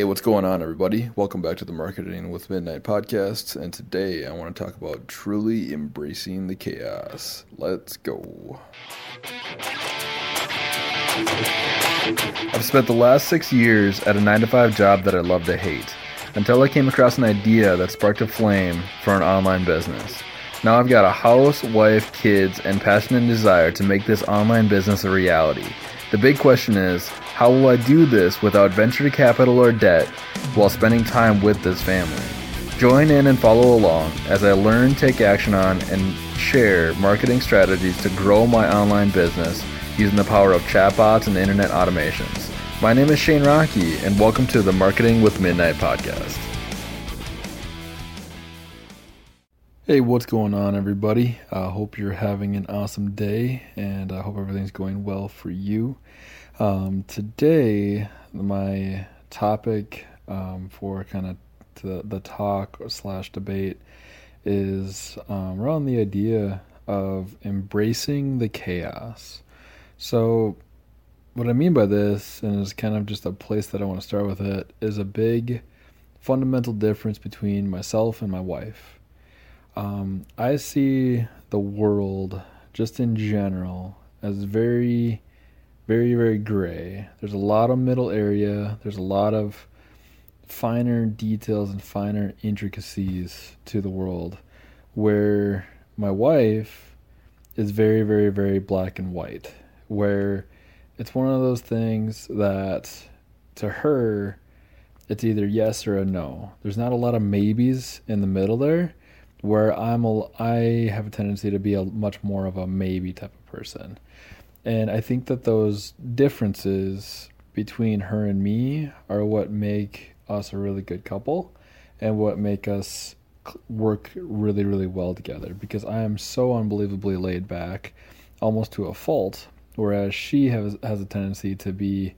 Hey, what's going on, everybody? Welcome back to the Marketing with Midnight podcast. And today I want to talk about truly embracing the chaos. Let's go. I've spent the last six years at a 9 to 5 job that I love to hate until I came across an idea that sparked a flame for an online business. Now I've got a house, wife, kids, and passion and desire to make this online business a reality. The big question is how will I do this without venture capital or debt while spending time with this family? Join in and follow along as I learn, take action on, and share marketing strategies to grow my online business using the power of chatbots and internet automations. My name is Shane Rocky, and welcome to the Marketing with Midnight podcast. Hey, what's going on, everybody? I uh, hope you're having an awesome day, and I hope everything's going well for you. Um, today, my topic um, for kind of the, the talk slash debate is um, around the idea of embracing the chaos. So, what I mean by this, and it's kind of just a place that I want to start with it, is a big fundamental difference between myself and my wife. Um, I see the world just in general as very very very gray. There's a lot of middle area. There's a lot of finer details and finer intricacies to the world where my wife is very very very black and white where it's one of those things that to her it's either yes or a no. There's not a lot of maybes in the middle there where I'm a, I have a tendency to be a much more of a maybe type of person. And I think that those differences between her and me are what make us a really good couple and what make us work really, really well together because I am so unbelievably laid back, almost to a fault, whereas she has, has a tendency to be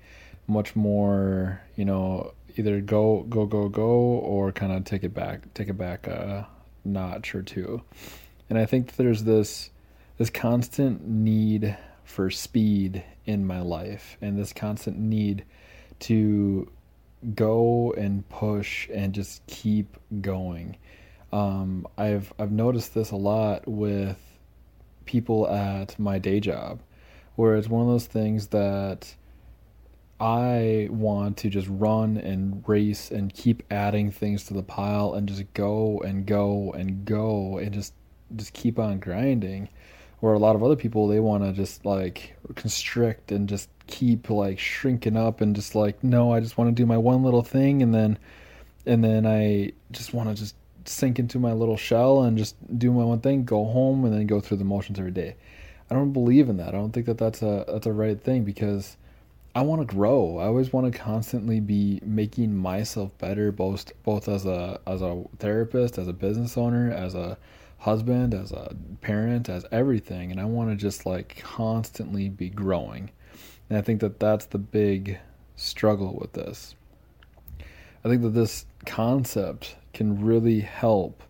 much more, you know, either go, go, go, go, or kind of take it back, take it back a notch or two. And I think there's this, this constant need for speed in my life and this constant need to go and push and just keep going. Um, I've I've noticed this a lot with people at my day job, where it's one of those things that I want to just run and race and keep adding things to the pile and just go and go and go and just just keep on grinding. Where a lot of other people they want to just like constrict and just keep like shrinking up and just like no i just want to do my one little thing and then and then i just want to just sink into my little shell and just do my one thing go home and then go through the motions every day. I don't believe in that. I don't think that that's a that's a right thing because i want to grow i always want to constantly be making myself better both both as a as a therapist as a business owner as a husband, as a parent, as everything. And I want to just like constantly be growing. And I think that that's the big struggle with this. I think that this concept can really help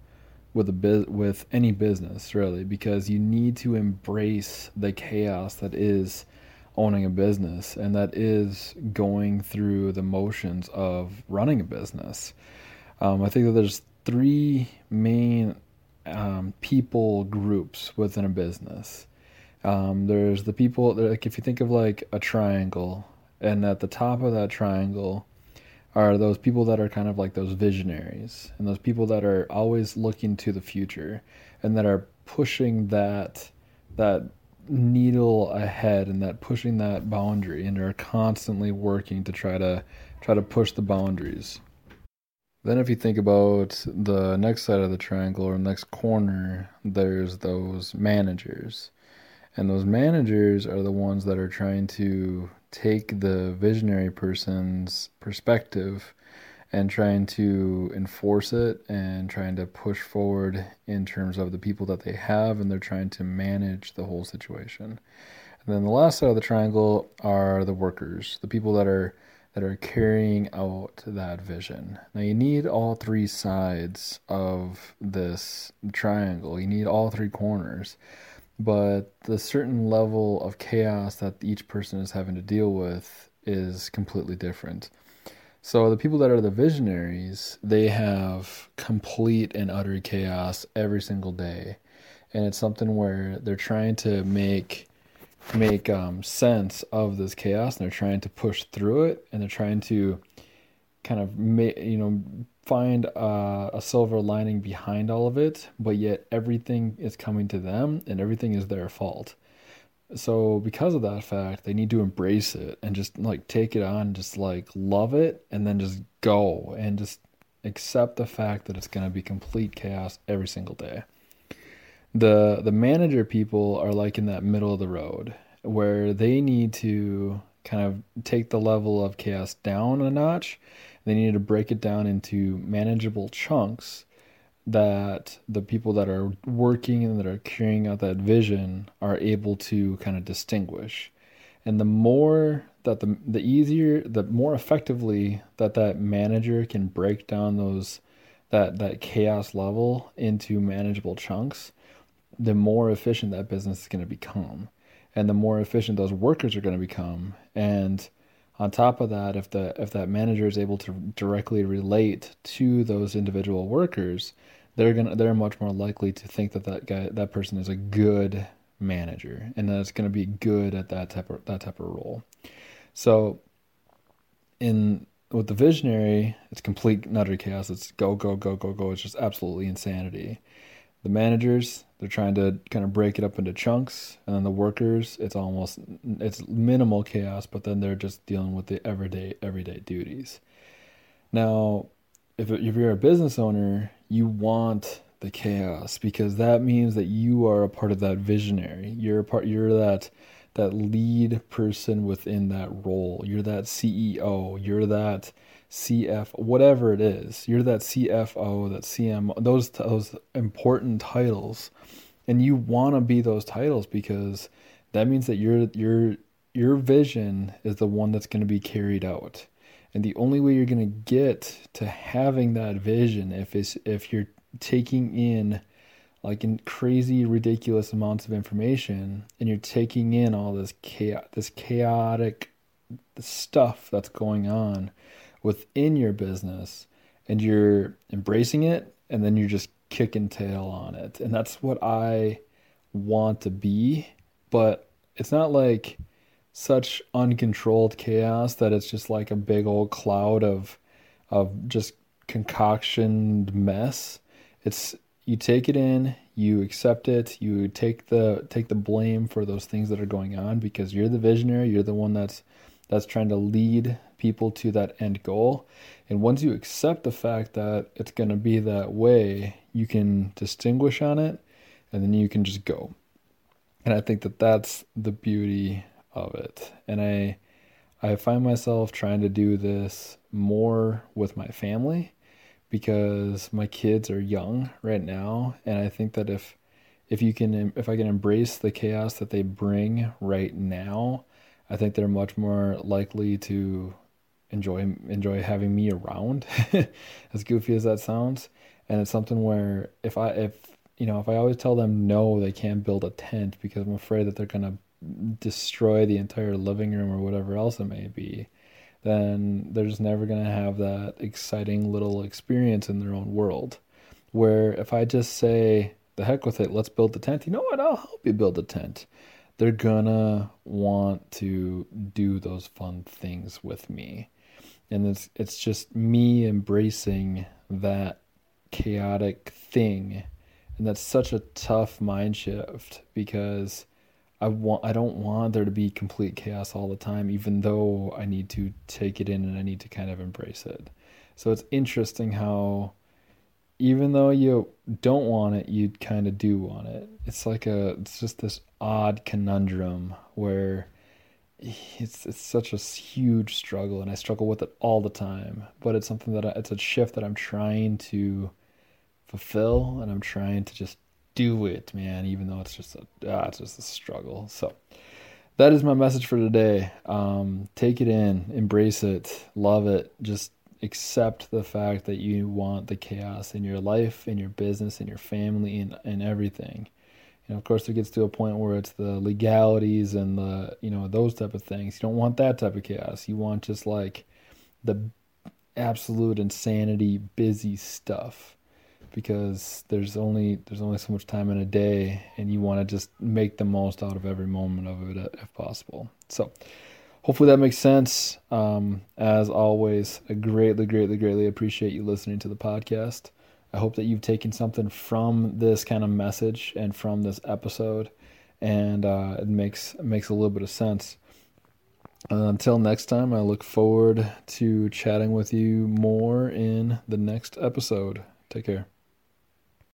with a biz- with any business really because you need to embrace the chaos that is owning a business and that is going through the motions of running a business. Um, I think that there's three main um, people groups within a business. Um, there's the people like if you think of like a triangle, and at the top of that triangle are those people that are kind of like those visionaries and those people that are always looking to the future and that are pushing that that needle ahead and that pushing that boundary and are constantly working to try to try to push the boundaries then, if you think about the next side of the triangle or next corner, there's those managers. And those managers are the ones that are trying to take the visionary person's perspective and trying to enforce it and trying to push forward in terms of the people that they have and they're trying to manage the whole situation. And then the last side of the triangle are the workers, the people that are that are carrying out that vision. Now, you need all three sides of this triangle, you need all three corners, but the certain level of chaos that each person is having to deal with is completely different. So the people that are the visionaries, they have complete and utter chaos every single day, and it's something where they're trying to make make um, sense of this chaos, and they're trying to push through it, and they're trying to kind of make you know find a, a silver lining behind all of it, but yet everything is coming to them, and everything is their fault. So because of that fact, they need to embrace it and just like take it on, just like love it and then just go and just accept the fact that it's going to be complete chaos every single day. The the manager people are like in that middle of the road where they need to kind of take the level of chaos down a notch. They need to break it down into manageable chunks that the people that are working and that are carrying out that vision are able to kind of distinguish. And the more that the the easier, the more effectively that that manager can break down those that that chaos level into manageable chunks, the more efficient that business is going to become, and the more efficient those workers are going to become. And on top of that, if the if that manager is able to directly relate to those individual workers, they're gonna they're much more likely to think that that guy that person is a good manager and that it's going to be good at that type of that type of role. So in with the visionary, it's complete nutter chaos. It's go go go go go. It's just absolutely insanity. The managers, they're trying to kind of break it up into chunks, and then the workers, it's almost it's minimal chaos, but then they're just dealing with the everyday everyday duties. Now, if if you're a business owner, you want the chaos because that means that you are a part of that visionary. You're a part. You're that that lead person within that role. You're that CEO. You're that CF, whatever it is. You're that CFO, that CM. Those those important titles, and you want to be those titles because that means that your your your vision is the one that's going to be carried out. And the only way you're going to get to having that vision if it's if you're taking in like in crazy ridiculous amounts of information and you're taking in all this chaos this chaotic stuff that's going on within your business and you're embracing it and then you're just kicking tail on it. And that's what I want to be, but it's not like such uncontrolled chaos that it's just like a big old cloud of of just concoctioned mess. It's you take it in, you accept it, you take the take the blame for those things that are going on because you're the visionary, you're the one that's that's trying to lead people to that end goal. And once you accept the fact that it's going to be that way, you can distinguish on it and then you can just go. And I think that that's the beauty of it. And I I find myself trying to do this more with my family because my kids are young right now and I think that if if you can if I can embrace the chaos that they bring right now, I think they're much more likely to enjoy enjoy having me around as goofy as that sounds. And it's something where if I if you know if I always tell them no they can't build a tent because I'm afraid that they're going to destroy the entire living room or whatever else it may be, then they're just never going to have that exciting little experience in their own world. Where if I just say, the heck with it, let's build the tent, you know what, I'll help you build a tent. They're gonna want to do those fun things with me. And it's it's just me embracing that chaotic thing. And that's such a tough mind shift because I want I don't want there to be complete chaos all the time, even though I need to take it in and I need to kind of embrace it. So it's interesting how even though you don't want it, you kind of do want it. It's like a it's just this odd conundrum where it's it's such a huge struggle and I struggle with it all the time. But it's something that I, it's a shift that I'm trying to fulfill and I'm trying to just do it, man, even though it's just a ah, it's just a struggle. So that is my message for today. Um, take it in, embrace it, love it. Just accept the fact that you want the chaos in your life, in your business, in your family, in in everything. And of course, it gets to a point where it's the legalities and the you know those type of things. You don't want that type of chaos. You want just like the absolute insanity busy stuff because there's only there's only so much time in a day and you want to just make the most out of every moment of it if possible so hopefully that makes sense um, as always i greatly greatly greatly appreciate you listening to the podcast i hope that you've taken something from this kind of message and from this episode and uh, it makes it makes a little bit of sense uh, until next time, I look forward to chatting with you more in the next episode. Take care.